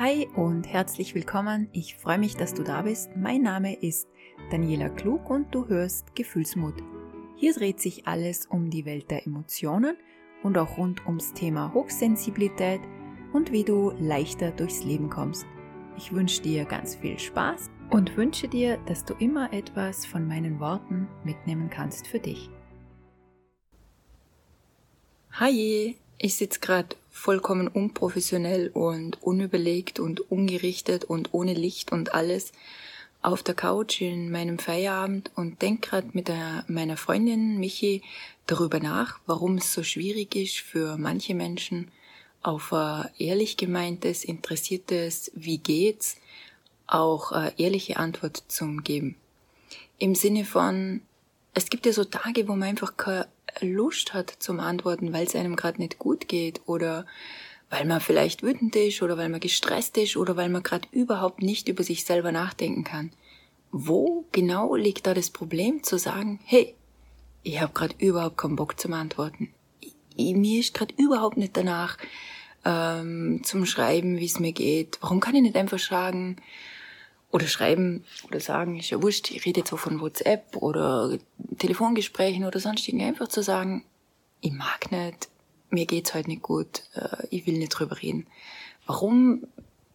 Hi und herzlich willkommen. Ich freue mich, dass du da bist. Mein Name ist Daniela Klug und du hörst Gefühlsmut. Hier dreht sich alles um die Welt der Emotionen und auch rund ums Thema Hochsensibilität und wie du leichter durchs Leben kommst. Ich wünsche dir ganz viel Spaß und wünsche dir, dass du immer etwas von meinen Worten mitnehmen kannst für dich. Hi, ich sitze gerade vollkommen unprofessionell und unüberlegt und ungerichtet und ohne Licht und alles auf der Couch in meinem Feierabend und denk gerade mit der, meiner Freundin Michi darüber nach, warum es so schwierig ist für manche Menschen auf ein ehrlich gemeintes, interessiertes Wie geht's auch eine ehrliche Antwort zum geben. Im Sinne von, es gibt ja so Tage, wo man einfach keine Lust hat zum Antworten, weil es einem gerade nicht gut geht oder weil man vielleicht wütend ist oder weil man gestresst ist oder weil man gerade überhaupt nicht über sich selber nachdenken kann. Wo genau liegt da das Problem zu sagen, hey, ich habe gerade überhaupt keinen Bock zum Antworten. Ich, mir ist gerade überhaupt nicht danach ähm, zum Schreiben, wie es mir geht. Warum kann ich nicht einfach sagen oder schreiben oder sagen, ist ja wurscht, ich rede jetzt so von WhatsApp oder Telefongesprächen oder sonstigen, einfach zu sagen, ich mag nicht, mir geht's heute nicht gut, äh, ich will nicht drüber reden. Warum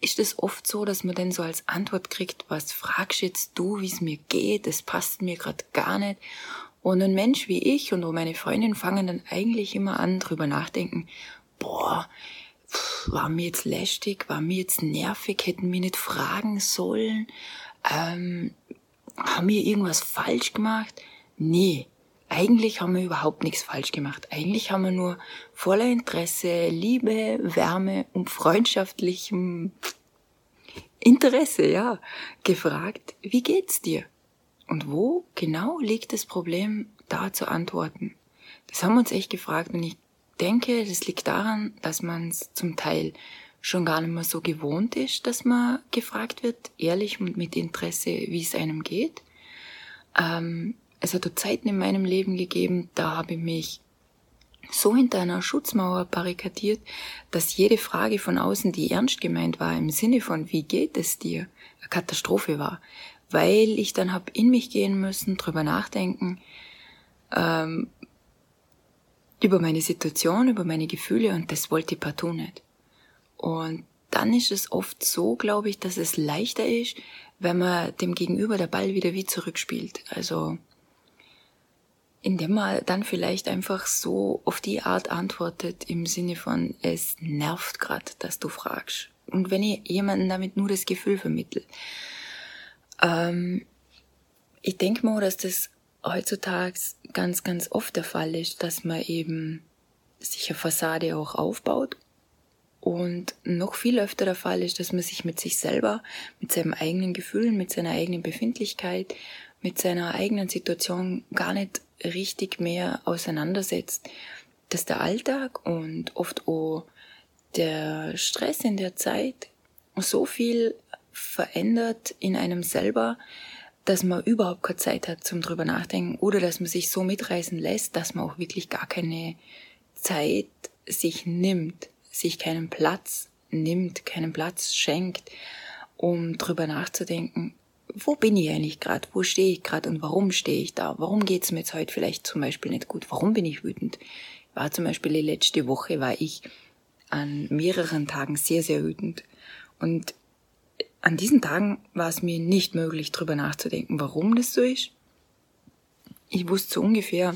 ist es oft so, dass man dann so als Antwort kriegt, was fragst jetzt du, wie es mir geht, das passt mir gerade gar nicht. Und ein Mensch wie ich und meine Freundin fangen dann eigentlich immer an, drüber nachdenken, boah, war mir jetzt lästig, war mir jetzt nervig, hätten wir nicht fragen sollen, ähm, haben wir irgendwas falsch gemacht? Nee, eigentlich haben wir überhaupt nichts falsch gemacht. Eigentlich haben wir nur voller Interesse, Liebe, Wärme und freundschaftlichem Interesse, ja, gefragt, wie geht's dir? Und wo genau liegt das Problem, da zu antworten? Das haben wir uns echt gefragt und ich denke, das liegt daran, dass man es zum Teil schon gar nicht mehr so gewohnt ist, dass man gefragt wird, ehrlich und mit Interesse, wie es einem geht. Ähm, es hat Zeiten in meinem Leben gegeben, da habe ich mich so hinter einer Schutzmauer barrikadiert, dass jede Frage von außen, die ernst gemeint war, im Sinne von wie geht es dir, eine Katastrophe war, weil ich dann habe in mich gehen müssen, drüber nachdenken, ähm, über meine Situation, über meine Gefühle und das wollte ich partout nicht. Und dann ist es oft so, glaube ich, dass es leichter ist, wenn man dem Gegenüber der Ball wieder wie zurückspielt. Also indem man dann vielleicht einfach so auf die Art antwortet im Sinne von es nervt grad, dass du fragst. Und wenn ich jemanden damit nur das Gefühl vermittle. Ähm, ich denke mal, dass das heutzutage ganz, ganz oft der Fall ist, dass man eben sich eine Fassade auch aufbaut. Und noch viel öfter der Fall ist, dass man sich mit sich selber, mit seinem eigenen Gefühlen, mit seiner eigenen Befindlichkeit, mit seiner eigenen Situation gar nicht richtig mehr auseinandersetzt, dass der Alltag und oft auch der Stress in der Zeit so viel verändert in einem selber, dass man überhaupt keine Zeit hat zum drüber nachdenken oder dass man sich so mitreißen lässt, dass man auch wirklich gar keine Zeit sich nimmt, sich keinen Platz nimmt, keinen Platz schenkt, um drüber nachzudenken, wo bin ich eigentlich gerade, wo stehe ich gerade und warum stehe ich da, warum geht's mir jetzt heute vielleicht zum Beispiel nicht gut, warum bin ich wütend. War zum Beispiel die letzte Woche, war ich an mehreren Tagen sehr, sehr wütend. Und an diesen Tagen war es mir nicht möglich, drüber nachzudenken, warum das so ist. Ich wusste so ungefähr,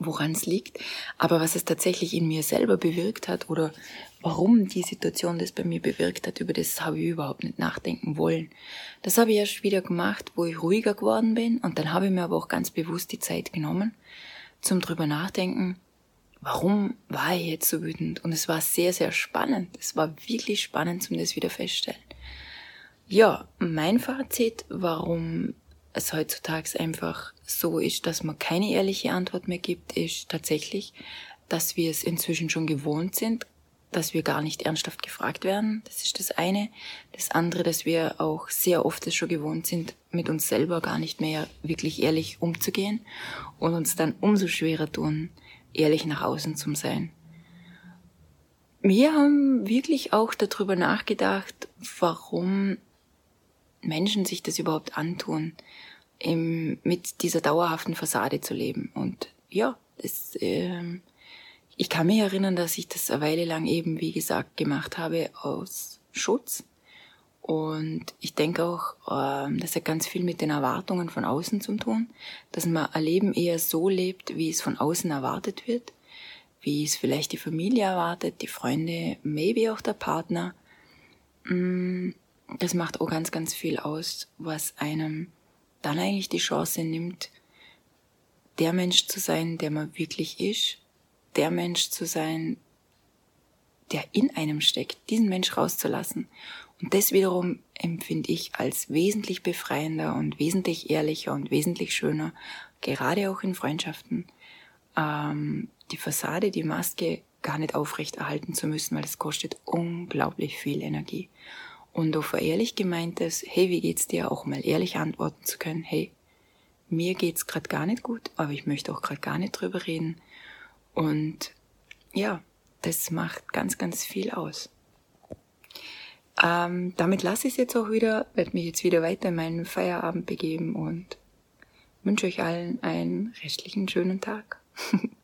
woran es liegt, aber was es tatsächlich in mir selber bewirkt hat oder warum die Situation das bei mir bewirkt hat, über das habe ich überhaupt nicht nachdenken wollen. Das habe ich erst wieder gemacht, wo ich ruhiger geworden bin und dann habe ich mir aber auch ganz bewusst die Zeit genommen, zum drüber nachdenken, warum war ich jetzt so wütend? Und es war sehr, sehr spannend. Es war wirklich spannend, um das wieder feststellen. Ja, mein Fazit, warum es heutzutage einfach so ist, dass man keine ehrliche Antwort mehr gibt, ist tatsächlich, dass wir es inzwischen schon gewohnt sind, dass wir gar nicht ernsthaft gefragt werden. Das ist das eine. Das andere, dass wir auch sehr oft es schon gewohnt sind, mit uns selber gar nicht mehr wirklich ehrlich umzugehen und uns dann umso schwerer tun, ehrlich nach außen zu sein. wir haben wirklich auch darüber nachgedacht, warum Menschen sich das überhaupt antun, im, mit dieser dauerhaften Fassade zu leben. Und ja, das, äh, ich kann mich erinnern, dass ich das eine Weile lang eben, wie gesagt, gemacht habe aus Schutz. Und ich denke auch, äh, das hat ganz viel mit den Erwartungen von außen zu tun, dass man ein Leben eher so lebt, wie es von außen erwartet wird wie es vielleicht die Familie erwartet, die Freunde, maybe auch der Partner. Mm, das macht auch ganz, ganz viel aus, was einem dann eigentlich die Chance nimmt, der Mensch zu sein, der man wirklich ist, der Mensch zu sein, der in einem steckt, diesen Mensch rauszulassen. Und das wiederum empfinde ich als wesentlich befreiender und wesentlich ehrlicher und wesentlich schöner, gerade auch in Freundschaften, ähm, die Fassade, die Maske gar nicht aufrechterhalten zu müssen, weil es kostet unglaublich viel Energie. Und auf ein ehrlich gemeintes, hey, wie geht's dir, auch mal ehrlich antworten zu können, hey, mir geht's gerade gar nicht gut, aber ich möchte auch gerade gar nicht drüber reden. Und ja, das macht ganz, ganz viel aus. Ähm, damit lasse ich es jetzt auch wieder, werde mich jetzt wieder weiter in meinen Feierabend begeben und wünsche euch allen einen restlichen schönen Tag.